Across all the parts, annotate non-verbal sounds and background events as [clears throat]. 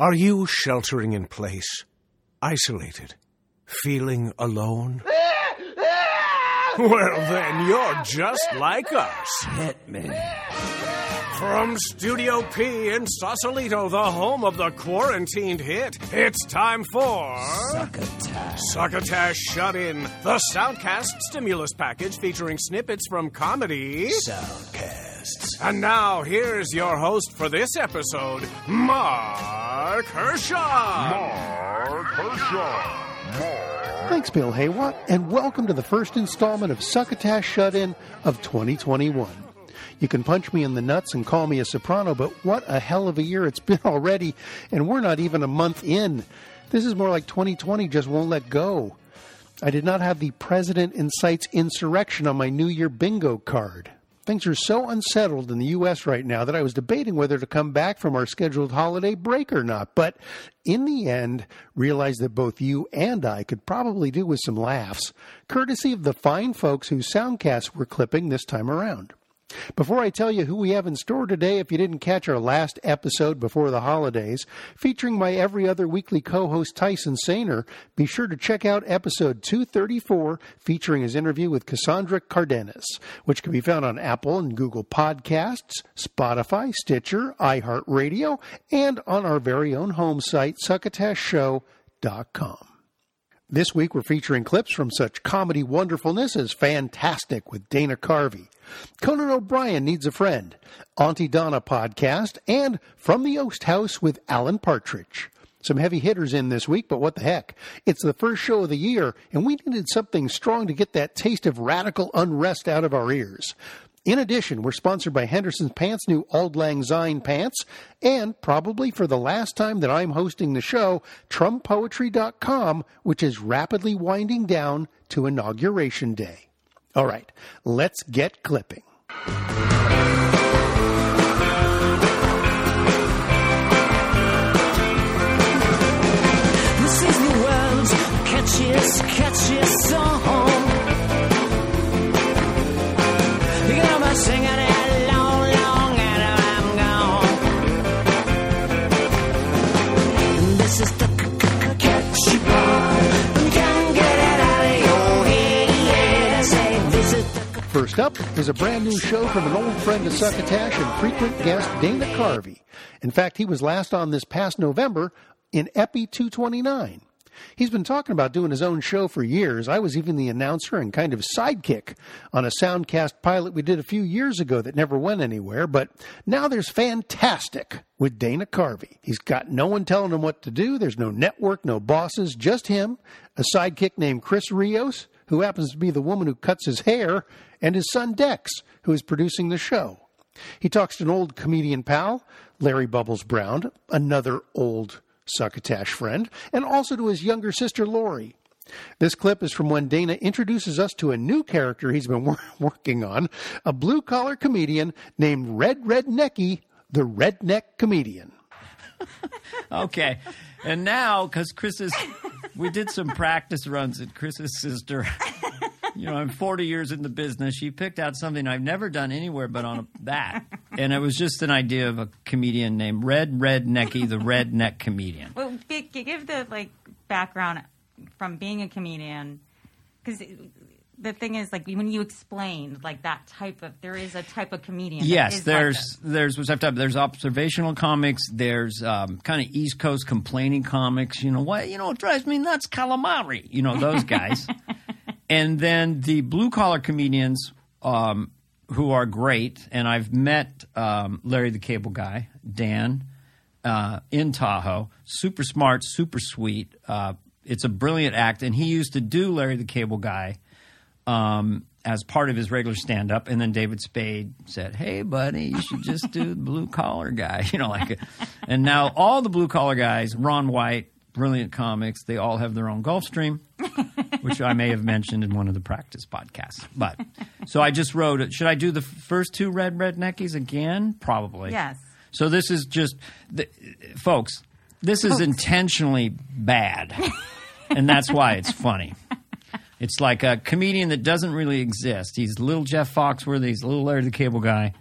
Are you sheltering in place, isolated, feeling alone? well, then you're just like us. Hit me. From Studio P in Sausalito, the home of the quarantined hit, it's time for Succotash. Succotash Shut In, the Soundcast stimulus package featuring snippets from comedy. Soundcasts. And now, here's your host for this episode, Mark Hershaw. Mark Hershaw. Thanks, Bill Haywatt, and welcome to the first installment of Succotash Shut In of 2021. You can punch me in the nuts and call me a soprano, but what a hell of a year it's [laughs] been already, and we're not even a month in. This is more like 2020 just won't let go. I did not have the President incites insurrection on my New Year bingo card. Things are so unsettled in the U.S. right now that I was debating whether to come back from our scheduled holiday break or not. But in the end, realized that both you and I could probably do with some laughs, courtesy of the fine folks whose soundcasts we're clipping this time around. Before I tell you who we have in store today, if you didn't catch our last episode before the holidays, featuring my every other weekly co host Tyson Sainer, be sure to check out episode 234 featuring his interview with Cassandra Cardenas, which can be found on Apple and Google Podcasts, Spotify, Stitcher, iHeartRadio, and on our very own home site, succotashshow.com. This week we're featuring clips from such comedy wonderfulness as Fantastic with Dana Carvey, Conan O'Brien Needs a Friend, Aunty Donna podcast, and From the Oast House with Alan Partridge. Some heavy hitters in this week, but what the heck? It's the first show of the year, and we needed something strong to get that taste of radical unrest out of our ears. In addition, we're sponsored by Henderson's Pants' new Auld Lang Syne pants, and probably for the last time that I'm hosting the show, TrumPoetry.com, which is rapidly winding down to Inauguration Day. All right, let's get clipping. First up is a brand new show from an old friend of Succotash and frequent guest Dana Carvey. In fact, he was last on this past November in Epi 229. He's been talking about doing his own show for years. I was even the announcer and kind of sidekick on a Soundcast pilot we did a few years ago that never went anywhere. But now there's Fantastic with Dana Carvey. He's got no one telling him what to do. There's no network, no bosses, just him, a sidekick named Chris Rios, who happens to be the woman who cuts his hair, and his son Dex, who is producing the show. He talks to an old comedian pal, Larry Bubbles Brown, another old succotash friend, and also to his younger sister Lori. This clip is from when Dana introduces us to a new character he's been wor- [laughs] working on, a blue collar comedian named Red Red Necky, the Redneck Comedian. [laughs] Okay. And now, because Chris is, we did some practice runs at Chris's sister. You know, I'm 40 years in the business. She picked out something I've never done anywhere but on a, that. And it was just an idea of a comedian named Red Red Necky, the Redneck Comedian. Well, gi- gi- give the like background from being a comedian, because the thing is, like when you explained like that type of, there is a type of comedian. Yes, is like there's there's up. There's observational comics. There's um, kind of East Coast complaining comics. You know what? You know what drives me nuts? Calamari. You know those guys. [laughs] and then the blue collar comedians um, who are great. And I've met um, Larry the Cable Guy, Dan, uh, in Tahoe. Super smart, super sweet. Uh, it's a brilliant act, and he used to do Larry the Cable Guy um, as part of his regular stand up. And then David Spade said, Hey, buddy, you should just do the blue collar guy. [laughs] You know, like, and now all the blue collar guys, Ron White, brilliant comics, they all have their own Gulfstream, [laughs] which I may have mentioned in one of the practice podcasts. But so I just wrote it. Should I do the first two red redneckies again? Probably. Yes. So this is just, the, folks, this is intentionally bad. and that's why it's funny. It's like a comedian that doesn't really exist. He's little Jeff Foxworthy, he's little Larry the Cable Guy,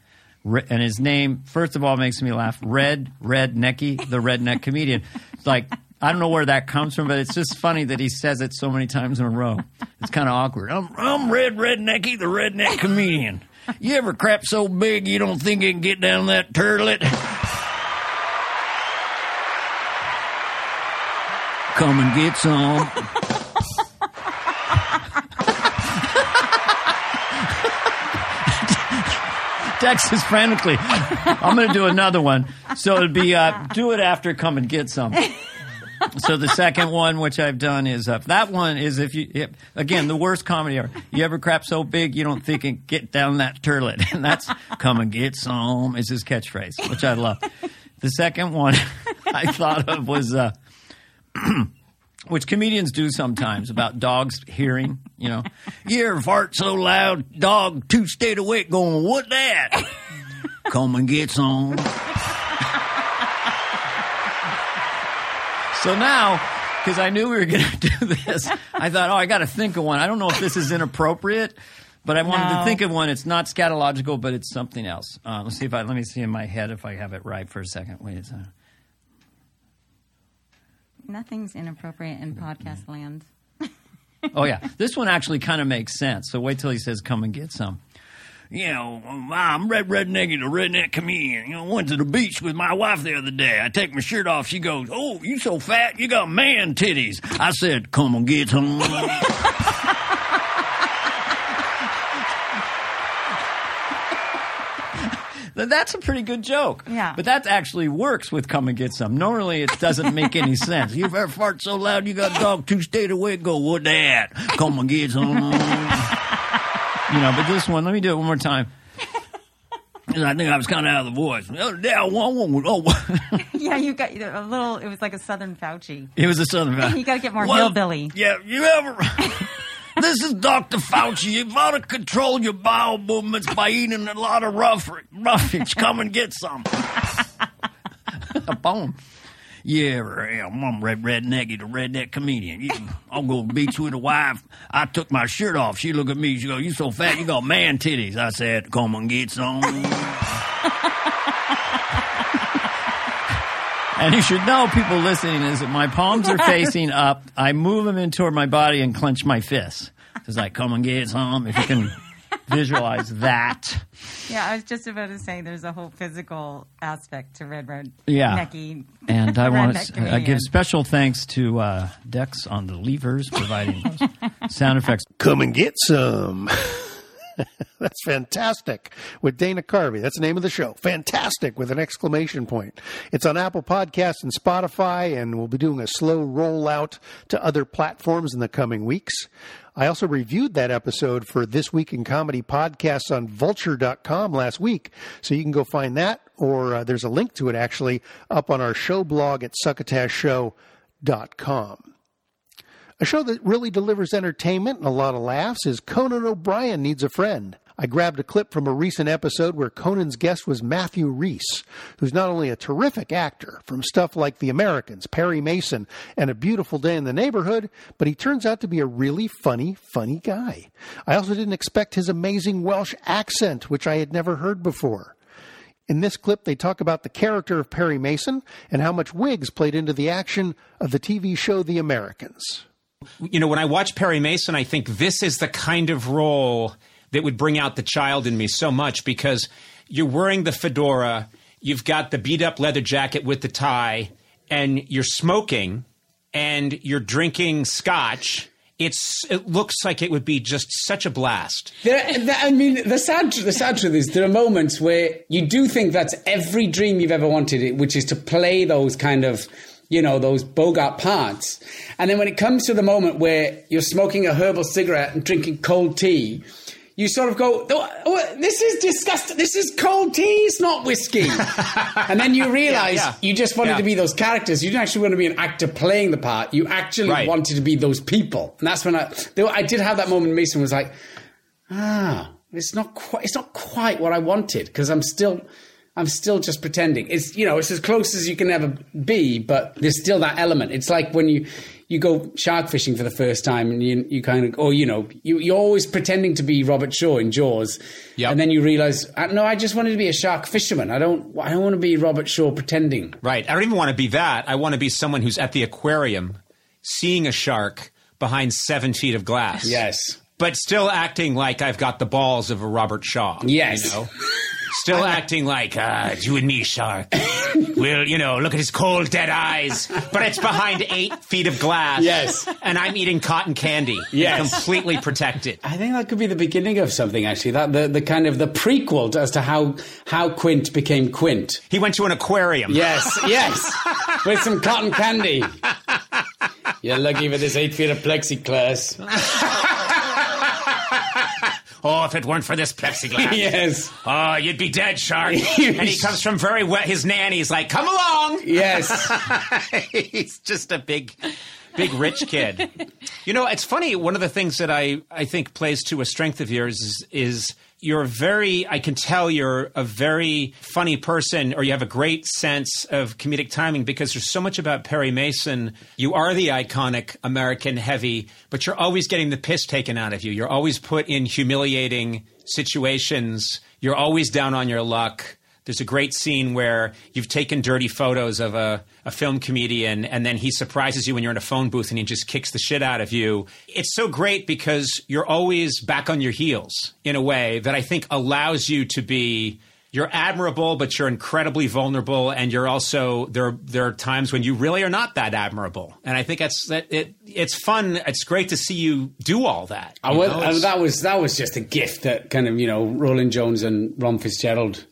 and his name, first of all, makes me laugh. Red Red Necky, the redneck comedian. It's like I don't know where that comes from, but it's just funny that he says it so many times in a row. It's kind of awkward. I'm, I'm Red Red Necky, the redneck comedian. You ever crap so big you don't think you can get down that turlet? Come and get some. Texas frantically. I'm going to do another one. So it'd be uh, do it after, come and get some. So the second one, which I've done, is uh, that one is if you if, again the worst comedy ever. You ever crap so big you don't think it get down that turlet, and [laughs] that's come and get some is his catchphrase, which I love. The second one [laughs] I thought of was. Uh, [clears throat] which comedians do sometimes about dogs hearing, you know. You ever fart so loud, dog two stayed awake going, what that? [laughs] Come and get some. so now, because I knew we were going to do this, I thought, oh, I got to think of one. I don't know if this is inappropriate, but I wanted to think of one. It's not scatological, but it's something else. Uh, let's see if I, let me see in my head if I have it right for a second. Wait a second. Nothing's inappropriate in podcast land. Oh yeah, this one actually kind of makes sense. So wait till he says, "Come and get some." You know, I'm Red Redneck, the redneck comedian. You know, went to the beach with my wife the other day. I take my shirt off. She goes, "Oh, you so fat, you got man titties." I said, "Come and get some." [laughs] That's a pretty good joke. Yeah. But that actually works with come and get some. Normally it doesn't make any [laughs] sense. You've ever fart so loud you got a dog two stayed awake, go, what that? Come and get some. [laughs] you know, but this one, let me do it one more time. I think I was kind of out of the voice. Oh, yeah, oh. [laughs] Yeah, you got a little. It was like a Southern Fauci. it was a southern guy. You gotta get more Well, hillbilly. Yeah, you ever. This is Dr. Fauci. You've got to control your bowel movements by eating a lot of rough, roughage. Come and get some. Boom. Yeah, I'm Red Rednecky, the redneck comedian. You, I'll go to beach with a wife. I took my shirt off. She looked at me. She go, "You so fat, you got man titties." I said, "Come and get some." And you should know, people listening, is that my palms are facing up. I move them in toward my body and clench my fists. It's like, come and get some. If you can visualize that. Yeah, I was just about to say there's a whole physical aspect to Red Red Yeah. Necky. And I [laughs] want to I give special thanks to uh, Dex on the levers providing those [laughs] sound effects. Come and get some. [laughs] [laughs] That's fantastic with Dana Carvey. That's the name of the show. Fantastic with an exclamation point. It's on Apple Podcasts and Spotify, and we'll be doing a slow rollout to other platforms in the coming weeks. I also reviewed that episode for This Week in Comedy podcasts on vulture.com last week, so you can go find that, or uh, there's a link to it actually up on our show blog at succotashshow.com. A show that really delivers entertainment and a lot of laughs is Conan O'Brien Needs a Friend. I grabbed a clip from a recent episode where Conan's guest was Matthew Rhys, who's not only a terrific actor from stuff like The Americans, Perry Mason, and A Beautiful Day in the Neighborhood, but he turns out to be a really funny, funny guy. I also didn't expect his amazing Welsh accent, which I had never heard before. In this clip, they talk about the character of Perry Mason and how much wigs played into the action of the TV show The Americans. You know, when I watch Perry Mason, I think this is the kind of role that would bring out the child in me so much because you're wearing the fedora, you've got the beat up leather jacket with the tie, and you're smoking and you're drinking scotch. It's it looks like it would be just such a blast. There, there- I mean, the sad, the sad truth is there are moments where you do think that's every dream you've ever wanted, which is to play those kind of, you know, those Bogart parts. And then when it comes to the moment where you're smoking a herbal cigarette and drinking cold tea, you sort of go, "Oh, oh, this is disgusting. This is cold tea. It's not whiskey. [laughs] and then you realize Yeah, yeah. you just wanted Yeah. to be those characters. You didn't actually want to be an actor playing the part. You actually Right. wanted to be those people. And that's when I, I did have that moment. Mason was like, ah, it's not quite, it's not quite what I wanted because I'm still, I'm still just pretending. It's you know, it's as close as you can ever be, but there's still that element. It's like when you you go shark fishing for the first time and you you kind of or you know you you're always pretending to be Robert Shaw in Jaws, Yep. and then you realize uh, no, I just wanted to be a shark fisherman. I don't I don't want to be Robert Shaw pretending. Right. I don't even want to be that. I want to be someone who's at the aquarium seeing a shark behind seven feet of glass. Yes. But still acting like I've got the balls of a Robert Shaw. Yes. You know? [laughs] Still acting like, uh, it's you and me, shark. well, you know, look at his cold, dead eyes. But it's behind eight feet of glass. Yes. And I'm eating cotton candy. Yes. Completely protected. I think that could be the beginning of something. Actually, that the, the kind of the prequel to- as to how how Quint became Quint. He went to an aquarium. Yes, yes, with some cotton candy. You're lucky for this eight feet of plexiglass. Oh, if it weren't for this plexiglass. [laughs] yes, Oh, you'd be dead, shark. [laughs] and he comes from very wet. His nanny's like, come along. yes. [laughs] He's just a big, big rich kid. You know, it's funny. One of the things that I, I think plays to a strength of yours is, is you're very, I can tell you're a very funny person or you have a great sense of comedic timing because there's so much about Perry Mason. You are the iconic American heavy, but you're always getting the piss taken out of you. You're always put in humiliating situations. You're always down on your luck. There's a great scene where you've taken dirty photos of a, a film comedian, and then he surprises you when you're in a phone booth and he just kicks the shit out of you. It's so great because you're always back on your heels in a way that I think allows you to be. You're admirable, but you're incredibly vulnerable, and you're also there. There are times when you really are not that admirable, and I think that's that. It, it's fun. It's great to see you do all that. I was, and that was that was just a gift that kind of you know Rolin Jones and Ron Fitzgerald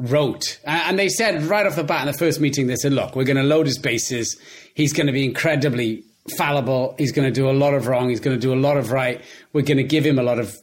wrote, and they said right off the bat in the first meeting, they said, "Look, we're going to load his bases. He's going to be incredibly fallible. He's going to do a lot of wrong. He's going to do a lot of right. We're going to give him a lot of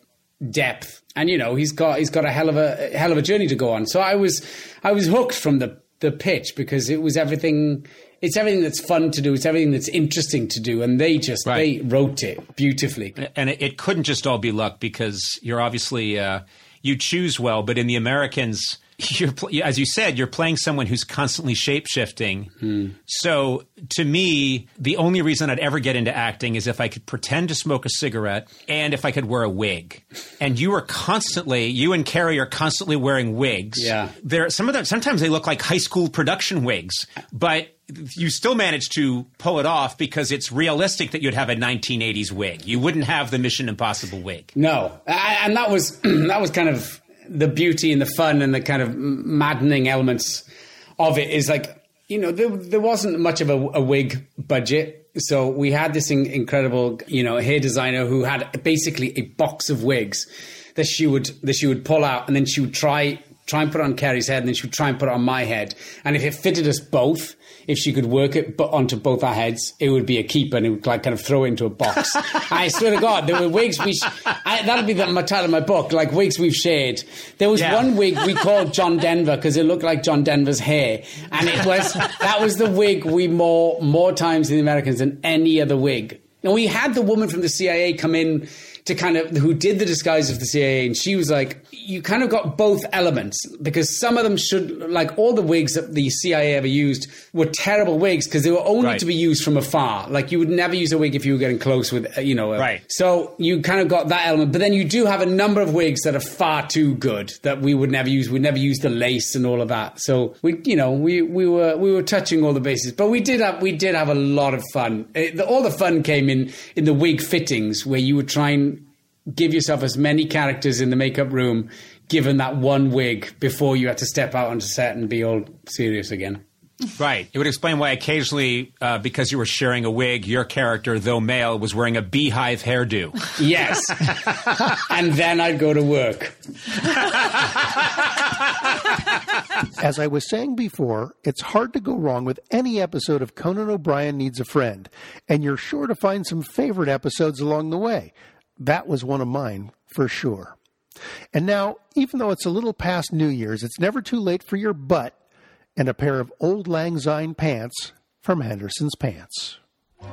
depth, and you know he's got he's got a hell of a, hell of a journey to go on. So I was I was hooked from the the pitch because it was everything. It's everything that's fun to do. It's everything that's interesting to do, and they just Right. they wrote it beautifully. and it, it couldn't just all be luck because you're obviously uh, you choose well, but in the Americans, you're pl- as you said, you're playing someone who's constantly shape shifting. Hmm. So to me, the only reason I'd ever get into acting is if I could pretend to smoke a cigarette and if I could wear a wig. And you are constantly, you and Keri are constantly wearing wigs. Yeah. There, some of them sometimes they look like high school production wigs, but you still manage to pull it off because it's realistic that you'd have a 1980s wig. You wouldn't have the Mission Impossible wig. No, I, and that was [clears throat] that was kind of the beauty and the fun and the kind of maddening elements of it. Is like you know there there wasn't much of a, a wig budget, so we had this in, incredible you know hair designer who had basically a box of wigs that she would that she would pull out and then she would try try and put it on Keri's head and then she would try and put it on my head, and if it fitted us both. If she could work it but onto both our heads, it would be a keeper and it would like kind of throw it into a box. [laughs] I swear to God, there were wigs we. Sh- I, that'll be the, my title of my book, like wigs we've shared. There was Yeah. one wig we called John Denver because it looked like John Denver's hair, and it was that was the wig we more more times in the Americans than any other wig. And we had the woman from the CIA come in to kind of who did the disguise of the CIA, and she was like, "You kind of got both elements because some of them should, like all the wigs that the CIA ever used, were terrible wigs because they were only Right. to be used from afar. Like you would never use a wig if you were getting close with, uh, you know, Right. So you kind of got that element, but then you do have a number of wigs that are far too good that we would never use. We never use the lace and all of that. So we, you know, we we were we were touching all the bases, but we did have we did have a lot of fun. It, the, all the fun came in in the wig fittings where you were try and give yourself as many characters in the makeup room, given that one wig before you had to step out onto set and be all serious again. Right. It would explain why occasionally, uh, because you were sharing a wig, your character, though male, was wearing a beehive hairdo. Yes, [laughs] and then I'd go to work. As I was saying before, it's hard to go wrong with any episode of Conan O'Brien Needs a Friend, and you're sure to find some favorite episodes along the way. That was one of mine, for sure. And now, even though it's a little past New Year's, it's never too late for your butt and a pair of Auld Lang Syne pants from Henderson's Pants.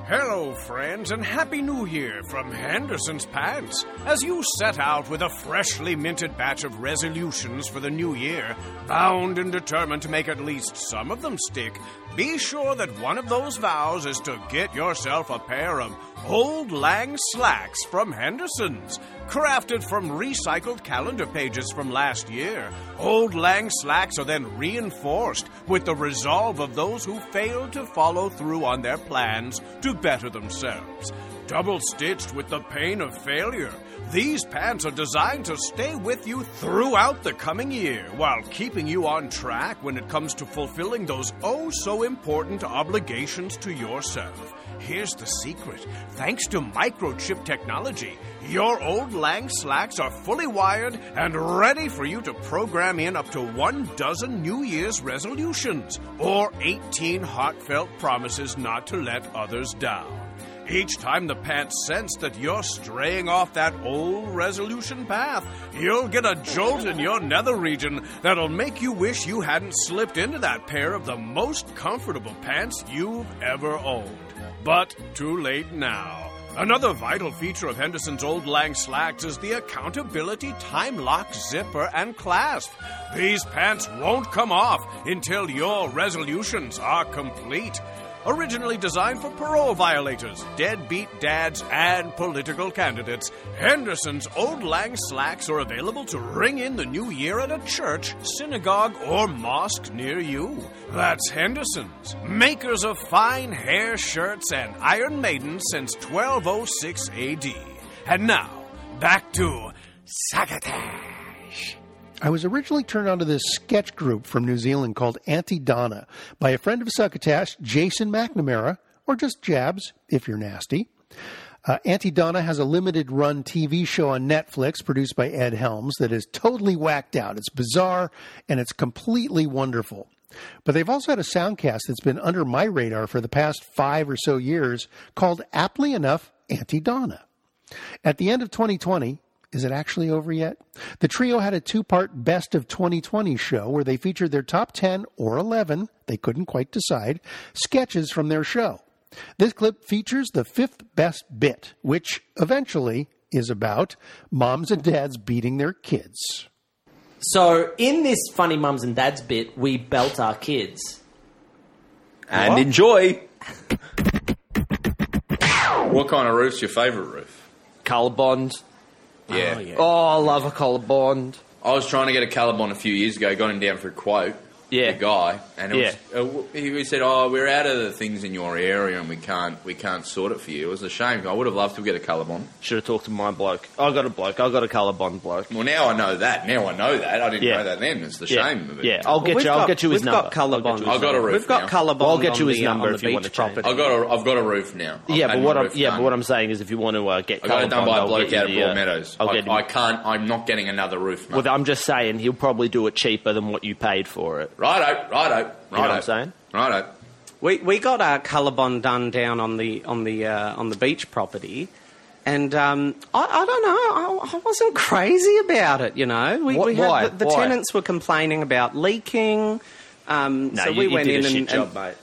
Hello, friends, and Happy New Year from Henderson's Pants. As you set out with a freshly minted batch of resolutions for the new year, bound and determined to make at least some of them stick, be sure that one of those vows is to get yourself a pair of Old Lang slacks from Henderson's. Crafted from recycled calendar pages from last year, Old Lang slacks are then reinforced with the resolve of those who failed to follow through on their plans to better themselves. Double stitched with the pain of failure, these pants are designed to stay with you throughout the coming year while keeping you on track when it comes to fulfilling those oh so important obligations to yourself. Here's the secret. Thanks to microchip technology, your old Lang slacks are fully wired and ready for you to program in up to one dozen New Year's resolutions or 18 heartfelt promises not to let others down. Each time the pants sense that you're straying off that old resolution path, you'll get a jolt in your nether region that'll make you wish you hadn't slipped into that pair of the most comfortable pants you've ever owned. But too late now. Another vital feature of Henderson's Old Lang slacks is the accountability time lock zipper and clasp. These pants won't come off until your resolutions are complete. Originally designed for parole violators, deadbeat dads, and political candidates, Henderson's Old Lang slacks are available to ring in the new year at a church, synagogue, or mosque near you. That's Henderson's, makers of fine hair shirts and Iron Maiden since 1206 AD. And now, back to Succotash. I was originally turned onto this sketch group from New Zealand called Aunty Donna by a friend of Succotash, Jason McNamara, or just Jabs, if you're nasty. Uh, Aunty Donna has a limited run TV show on Netflix produced by Ed Helms that is totally whacked out. It's bizarre and it's completely wonderful. But they've also had a soundcast that's been under my radar for the past five or so years called, aptly enough, Aunty Donna. At the end of 2020, is it actually over yet? The trio had a two part Best of 2020 show where they featured their top 10 or 11, they couldn't quite decide, sketches from their show. This clip features the fifth best bit, which eventually is about moms and dads beating their kids. So in this funny mums and dads bit, we belt our kids. And enjoy. What kind of roof's your favourite roof? Colorbond. Oh, yeah. Oh, I love a Colorbond. I was trying to get a Caliban a few years ago, got him down for a quote. Yeah. The guy, and it was, uh, he he said, "Oh, we're out of the things in your area, and we can't we can't sort it for you." It was a shame. I would have loved to get a Caliban. Should have talked to my bloke. I got a bloke. I got a Colorbond bloke. Well, now I know that. Now I know that. I didn't Yeah. know that then. It's the Yeah. shame of it. Yeah, I'll get We've you. I'll get you his we've number. got Colorbond. I've got a roof We've got now. Colorbond I'll get you his the, uh, number if you want to change. property. I've got a I've got a roof now. I've Yeah, but what I'm yeah, done. but what I'm saying is, if you want to uh, get, I got it done by a I'll bloke out of you the, uh, I'll I, get him- I can't. I'm not getting another roof. Well, I'm just saying he'll probably do it cheaper than what you paid for it. Righto, righto, righto. You know what I'm saying? Righto. We we got our Colorbond done down on the on the uh, on the beach property, and um, I, I don't know. I, I wasn't crazy about it. You know, we, What- we had why? the, the Why? tenants were complaining about leaking. Um, No, so you, we you went did in a shit and, job, and mate.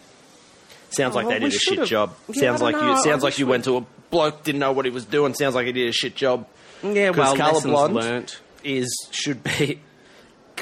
Sounds like Oh, they we did a shit should've- job. Yeah, sounds I like don't you. know. I Sounds like wish you we- went to a bloke didn't know what he was doing. Sounds like he did a shit job. yeah, well, lessons Colourblind learnt. is should be.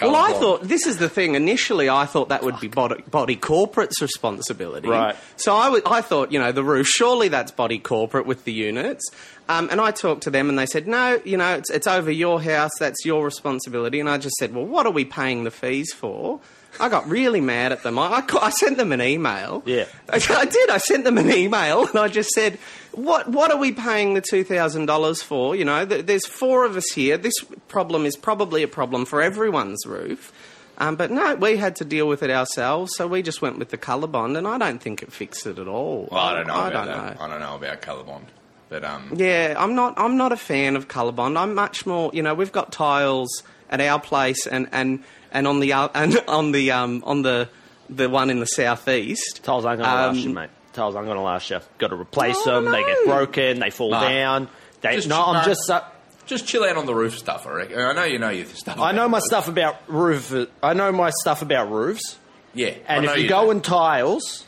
Well, I thought this is the thing. Initially, I thought that would be body, body corporate's responsibility. Right. So I wa- I thought, you know, the roof. Surely that's body corporate with the units. Um, and I talked to them, and they said, no, you know, it's, it's over your house. That's your responsibility. And I just said, well, what are we paying the fees for? I got really mad at them. I, I, I sent them an email. Yeah. I, [laughs] I did. I sent them an email, and I just said, "What what are we paying the two thousand dollars for? You know, th- there's four of us here. This problem is probably a problem for everyone's roof." Um, but no, we had to deal with it ourselves, so we just went with the colour bond, and I don't think it fixed it at all. Well, I don't know I about don't that. know. I don't know about Colorbond, but um, Yeah, I'm not. I'm not a fan of colour bond. I'm much more. You know, we've got tiles at our place, and and and on the o- and [laughs] on the um on the the one in the southeast. Tiles aren't going to Um, last you, mate. Tiles aren't going to last you. Got to replace Oh, them. They get broken. They fall No. down. They, Just- no, I'm no. just. Uh, just chill out on the roof stuff. I reckon. I know you know your stuff. I know my roofs. stuff about roof. I know my stuff about roofs. Yeah, And I know if you do. go in tiles,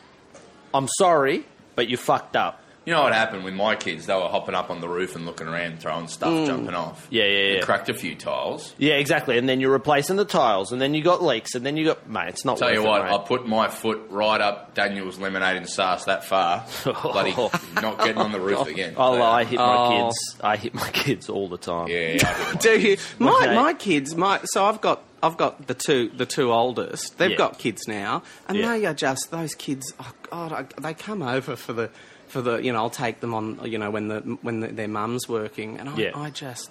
I'm sorry, but you fucked up. You know what happened with my kids? They were hopping up on the roof and looking around, throwing stuff, Mm. jumping off. Yeah, yeah, They yeah. cracked a few tiles. Yeah, exactly. And then you're replacing the tiles, and then you got leaks, and then you got mate. It's not. Tell worth you it, what, mate. I put my foot right up Daniel's lemonade and sauce that far. [laughs] Bloody not getting on the roof again. Oh, I hit my Oh. kids. I hit my kids all the time. Yeah, [laughs] Do you? My Okay. my kids, my so I've got I've got the two the two oldest. They've Yeah. got kids now, and Yeah. they are just those kids. Oh God, I, they come over for the for the you know I'll take them on you know when the when the, their mum's working, and I, Yeah. I just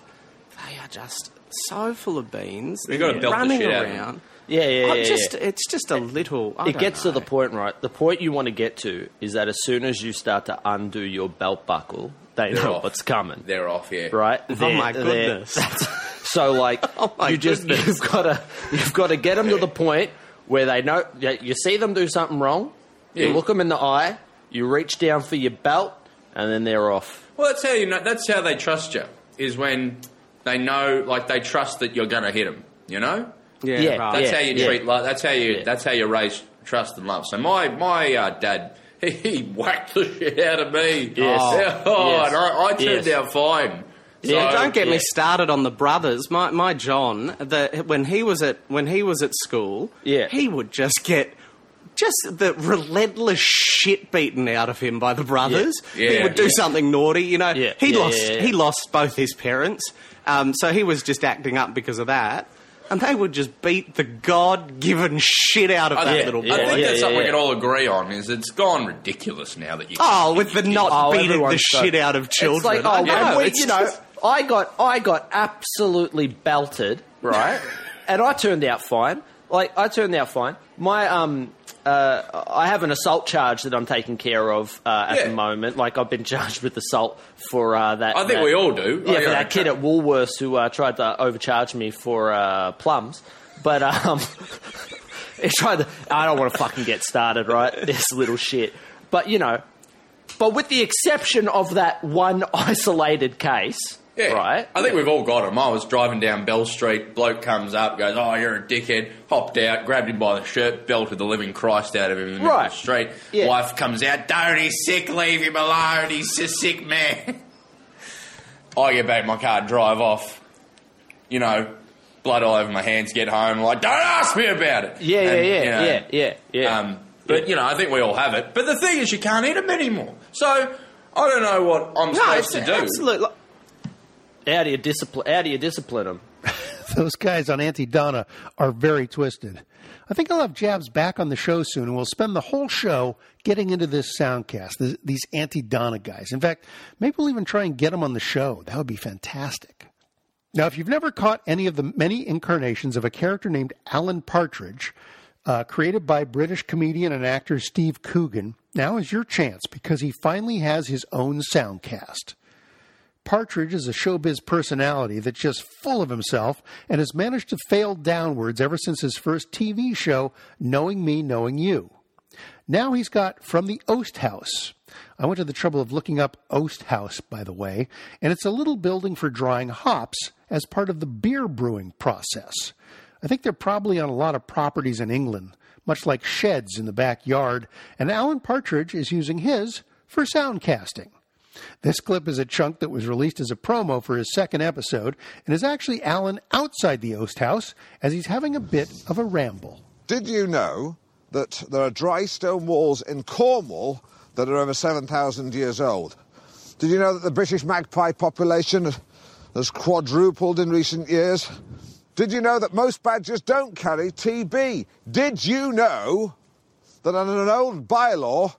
they are just so full of beans. You gotta They're belt the running shit out of them. around. Yeah, yeah, yeah, just yeah. it's just a little. I it don't gets know. to the point, right? The point you want to get to is that as soon as you start to undo your belt buckle, they They're know off. what's coming, They're off, yeah. right? Oh They're- my they're- goodness. So like, [laughs] Oh you just goodness. you've got to you've got to get them to the point where they know you see them do something wrong. You look them in the eye. You reach down for your belt, and then they're off. Well, that's how you know. That's how they trust you. Is when they know, like they trust that you're going to hit them. You know. Yeah, Yeah, right. That's Yeah, how you yeah. treat. Like, that's how you. Yeah. That's how you raise trust and love. So my my uh, dad, he, [laughs] he whacked the shit out of me. Yes. Oh, oh, Yes. and I, I turned Yes. out fine. Yeah, don't get me started on the brothers. My my John, the, when he was at when he was at school, Yeah. he would just get just the relentless shit beaten out of him by the brothers. Yeah. He would do Yeah. something naughty, you know. Yeah. He Yeah, lost yeah, yeah. he lost both his parents, um, so he was just acting up because of that. And they would just beat the god given shit out of I that think, little boy. I think Yeah, that's yeah, something we yeah. can all agree on. Is it's gone ridiculous now that you. Oh, with the not Oh, beating the everyone's so- shit out of children. It's like, oh, I when know, we- it's you know, just- I got, I got absolutely belted, right? and I turned out fine. Like, I turned out fine. My, um, uh, I have an assault charge that I'm taking care of uh, at Yeah. the moment. Like, I've been [laughs] charged with assault for uh, that. I think that- we all do. Yeah, Oh, yeah, that kid at Woolworths who uh, tried to overcharge me for uh, plums. But um, [laughs] he tried to. I don't want to fucking get started, right? [laughs] This little shit. But you know, but with the exception of that one isolated case, Yeah. right? I think we've all got him. I was driving down Bell Street. Bloke comes up, goes, "Oh, you're a dickhead." Hopped out, grabbed him by the shirt, belted the living Christ out of him in the middle Right. of the street. Yeah. Wife comes out, "Don't he's sick. Leave him alone. He's a sick man." [laughs] I get back in my car, drive off. You know, blood all over my hands. Get home, like, "Don't ask me about it." Yeah, yeah, And, yeah, you know, yeah, yeah, yeah. Um, but you know, I think we all have it. But the thing is, you can't eat them anymore. So I don't know what I'm supposed to do. absolutely. How do you discipline? How do you discipline them? Those guys on Aunty Donna are very twisted. I think I'll have Jabs back on the show soon, and we'll spend the whole show getting into this soundcast, th- these Aunty Donna guys. In fact, maybe we'll even try and get them on the show. That would be fantastic. Now, if you've never caught any of the many incarnations of a character named Alan Partridge, uh, created by British comedian and actor Steve Coogan, now is your chance because he finally has his own soundcast. Partridge is a showbiz personality that's just full of himself and has managed to fail downwards ever since his first TV show, Knowing Me, Knowing You. Now he's got From the Oast House. I went to the trouble of looking up Oast House, by the way, and it's a little building for drying hops as part of the beer brewing process. I think they're probably on a lot of properties in England, much like sheds in the backyard, and Alan Partridge is using his for soundcasting. This clip is a chunk that was released as a promo for his second episode and is actually Alan outside the Oast House as he's having a bit of a ramble. Did you know that there are dry stone walls in Cornwall that are over 7,000 years old? Did you know that the British magpie population has quadrupled in recent years? Did you know that most badgers don't carry TB? Did you know that under an old bylaw,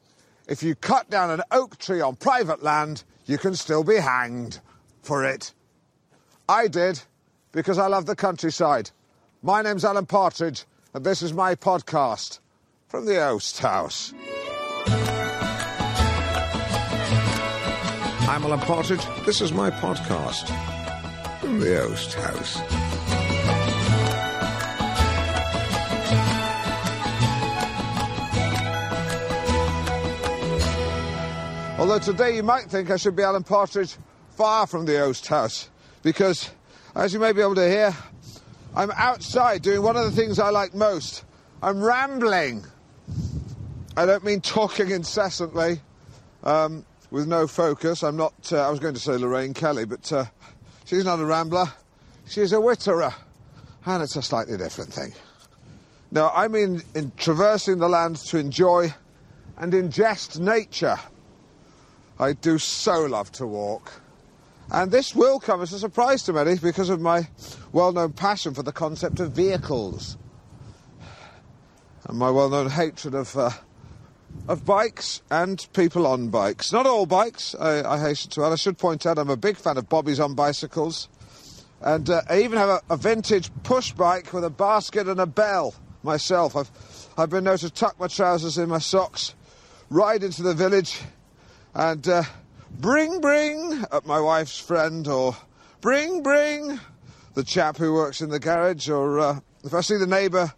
if you cut down an oak tree on private land, you can still be hanged for it? I did because I love the countryside. My name's Alan Partridge, and this is my podcast from the Oast House. I'm Alan Partridge. This is my podcast from the Oast House. Although today you might think I should be Alan Partridge far from the Oast House, because as you may be able to hear, I'm outside doing one of the things I like most. I'm rambling. I don't mean talking incessantly. Um, with no focus. I'm not, uh, I was going to say Lorraine Kelly, but uh, she's not a rambler. She's a witterer. And it's a slightly different thing. No, I mean in traversing the land to enjoy and ingest nature. I do so love to walk. And this will come as a surprise to many because of my well known passion for the concept of vehicles and my well known hatred of, uh, of bikes and people on bikes. Not all bikes, I, I hasten to add. I should point out I'm a big fan of Bobby's on bicycles. And uh, I even have a, a vintage push bike with a basket and a bell myself. I've, I've been known to tuck my trousers in my socks, ride into the village, and uh, bring, bring up my wife's friend, or bring, bring the chap who works in the garage, or uh, if I see the neighbour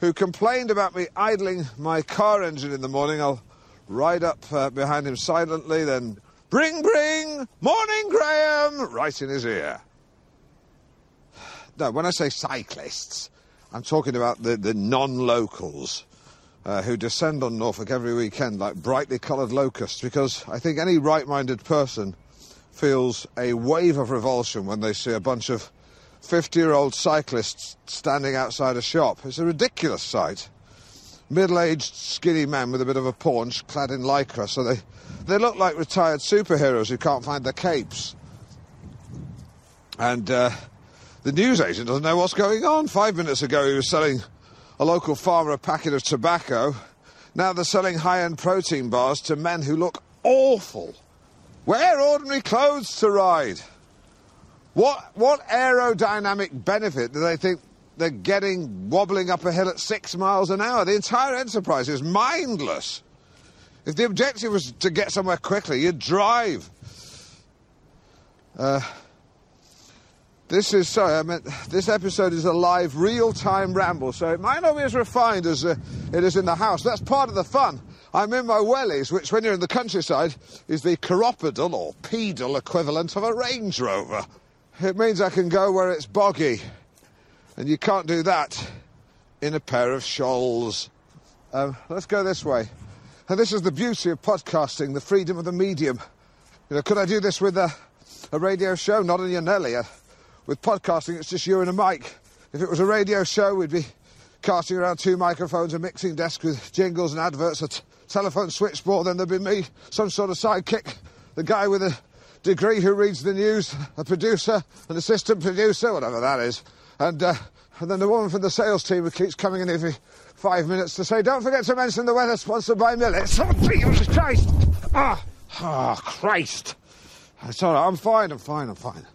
who complained about me idling my car engine in the morning, I'll ride up uh, behind him silently, then bring, bring, morning, Graham, right in his ear. No, when I say cyclists, I'm talking about the, the non locals uh, who descend on Norfolk every weekend like brightly coloured locusts because I think any right minded person feels a wave of revulsion when they see a bunch of 50 year old cyclists standing outside a shop. It's a ridiculous sight. Middle aged, skinny men with a bit of a paunch, clad in lycra, so they, they look like retired superheroes who can't find their capes. And uh, the newsagent doesn't know what's going on. Five minutes ago, he was selling a local farmer a packet of tobacco. Now they're selling high end protein bars to men who look awful. Wear ordinary clothes to ride. What, what aerodynamic benefit do they think they're getting wobbling up a hill at six miles an hour? The entire enterprise is mindless. If the objective was to get somewhere quickly, you'd drive. Uh, this is sorry. I meant this episode is a live, real-time ramble, so it might not be as refined as uh, it is in the house. That's part of the fun. I'm in my wellies, which, when you're in the countryside, is the chiropodal or pedal equivalent of a Range Rover. It means I can go where it's boggy, and you can't do that in a pair of shawls. Um, let's go this way. And this is the beauty of podcasting, the freedom of the medium. You know, could I do this with a, a radio show? Not in your Nelly. With podcasting, it's just you and a mic. If it was a radio show, we'd be casting around two microphones, a mixing desk with jingles and adverts, a t- telephone switchboard, then there'd be me, some sort of sidekick, the guy with a degree who reads the news, a producer, an assistant producer, whatever that is. And, uh, and then the woman from the sales team who keeps coming in every five minutes to say, don't forget to mention the weather sponsored by Millet. Oh, Jesus Christ! Ah, ah, Christ! It's all right, I'm fine, I'm fine, I'm fine.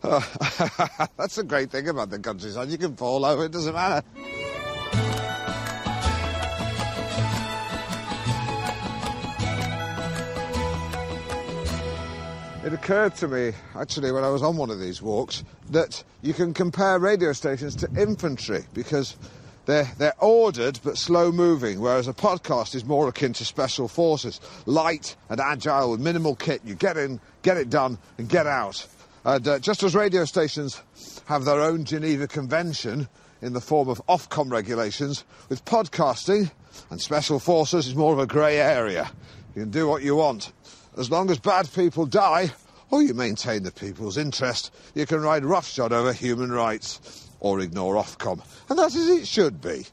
[laughs] That's the great thing about the countryside. You can fall over, it doesn't matter. It occurred to me, actually, when I was on one of these walks, that you can compare radio stations to infantry because they're, they're ordered but slow moving, whereas a podcast is more akin to special forces, light and agile with minimal kit. You get in, get it done, and get out. And uh, just as radio stations have their own Geneva Convention in the form of Ofcom regulations, with podcasting and special forces is more of a grey area. You can do what you want. As long as bad people die, or you maintain the people's interest, you can ride roughshod over human rights or ignore Ofcom. And that is it should be.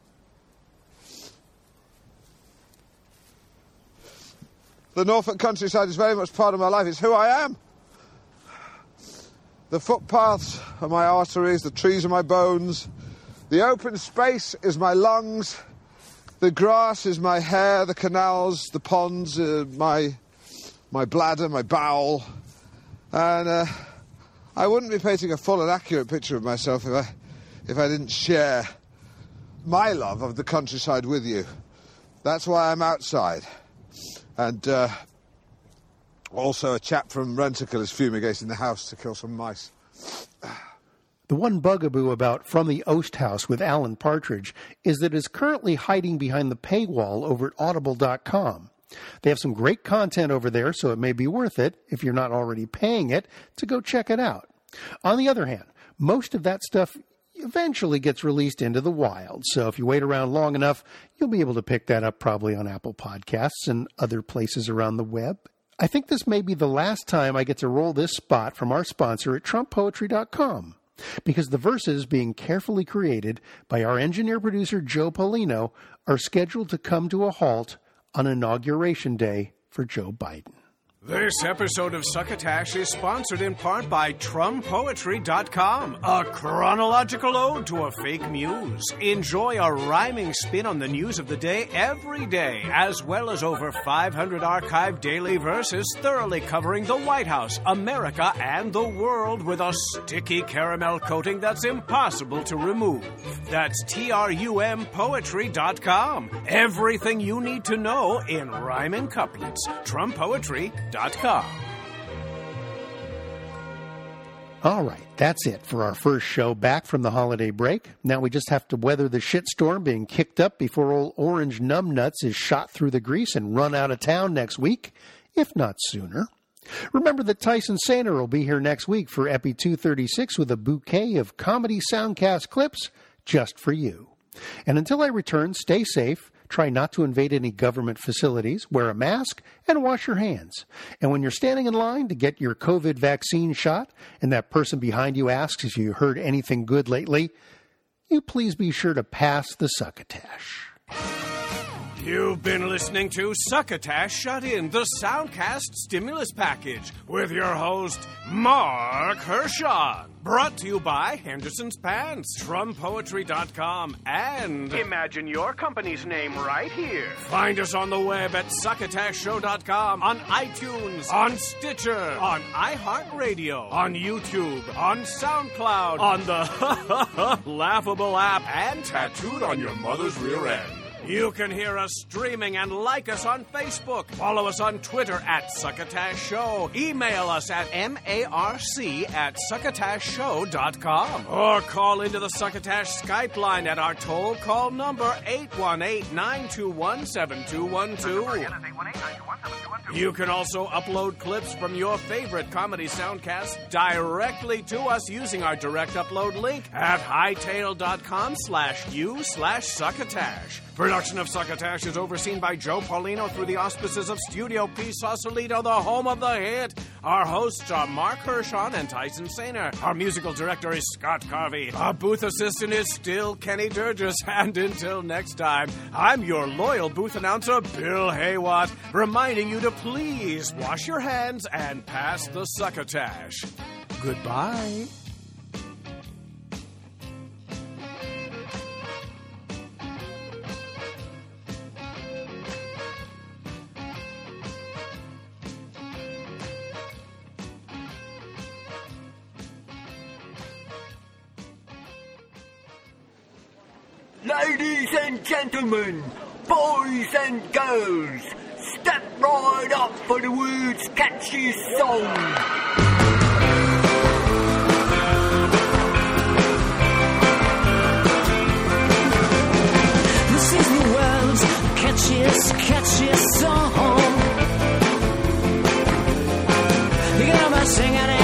The Norfolk countryside is very much part of my life. It's who I am. The footpaths are my arteries, the trees are my bones, the open space is my lungs, the grass is my hair, the canals, the ponds, uh, my my bladder, my bowel, and uh, I wouldn't be painting a full and accurate picture of myself if I if I didn't share my love of the countryside with you. That's why I'm outside, and uh, also a chap from Rentokil is fumigating the house to kill some mice. The one bugaboo about From the Oast House with Alan Partridge is that it is currently hiding behind the paywall over at audible.com. They have some great content over there, so it may be worth it, if you're not already paying it, to go check it out. On the other hand, most of that stuff eventually gets released into the wild, so if you wait around long enough, you'll be able to pick that up probably on Apple Podcasts and other places around the web. I think this may be the last time I get to roll this spot from our sponsor at TrumPoetry.com because the verses being carefully created by our engineer producer Joe Polino are scheduled to come to a halt on Inauguration Day for Joe Biden. This episode of Succotash is sponsored in part by TrumPoetry.com, a chronological ode to a fake muse. Enjoy a rhyming spin on the news of the day every day, as well as over 500 archived daily verses thoroughly covering the White House, America, and the world with a sticky caramel coating that's impossible to remove. That's T-R-U-M Poetry.com. Everything you need to know in rhyming couplets. TrumPoetry.com. All right, that's it for our first show back from the holiday break. Now we just have to weather the shitstorm being kicked up before old Orange Numbnuts is shot through the grease and run out of town next week, if not sooner. Remember that Tyson Sainer will be here next week for Epi 236 with a bouquet of comedy soundcast clips just for you. And until I return, stay safe, try not to invade any government facilities, wear a mask, and wash your hands. And when you're standing in line to get your COVID vaccine shot, and that person behind you asks if you heard anything good lately, you please be sure to pass the succotash. You've been listening to Succotash Shut In, the Soundcast Stimulus Package, with your host, Marc Hershon. Brought to you by Henderson's Pants, TrumPoetry.com, and Imagine your company's name right here. Find us on the web at succotashshow.com, on iTunes, on Stitcher, on iHeartRadio, on YouTube, on SoundCloud, on the [laughs] Laughable app, and tattooed on your mother's rear end. You can hear us streaming and like us on Facebook. Follow us on Twitter at Succotash Show. Email us at marc at succotashshow.com. Or call into the Succotash Skype line at our toll call number 818-921-7212. You can also upload clips from your favorite comedy soundcast directly to us using our direct upload link at hightail.com slash you slash succotash. Production of Succotash is overseen by Joe Paulino through the auspices of Studio P. Sausalito, the home of the hit. Our hosts are Marc Hershon and Tyson Sainer. Our musical director is Scott Carvey. Our booth assistant is still Kenny Durgis. [laughs] And until next time, I'm your loyal booth announcer, Bill Haywatt, reminding you to please wash your hands and pass the Succotash. Goodbye. Gentlemen, boys and girls, step right up for the world's catchiest song. This is the world's catchiest, catchiest song. You're gonna be singing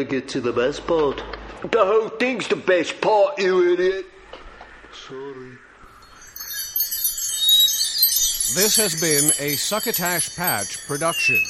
Did we ever get to the best part? The whole thing's the best part, you idiot. Sorry. This has been a Succotash Patch production.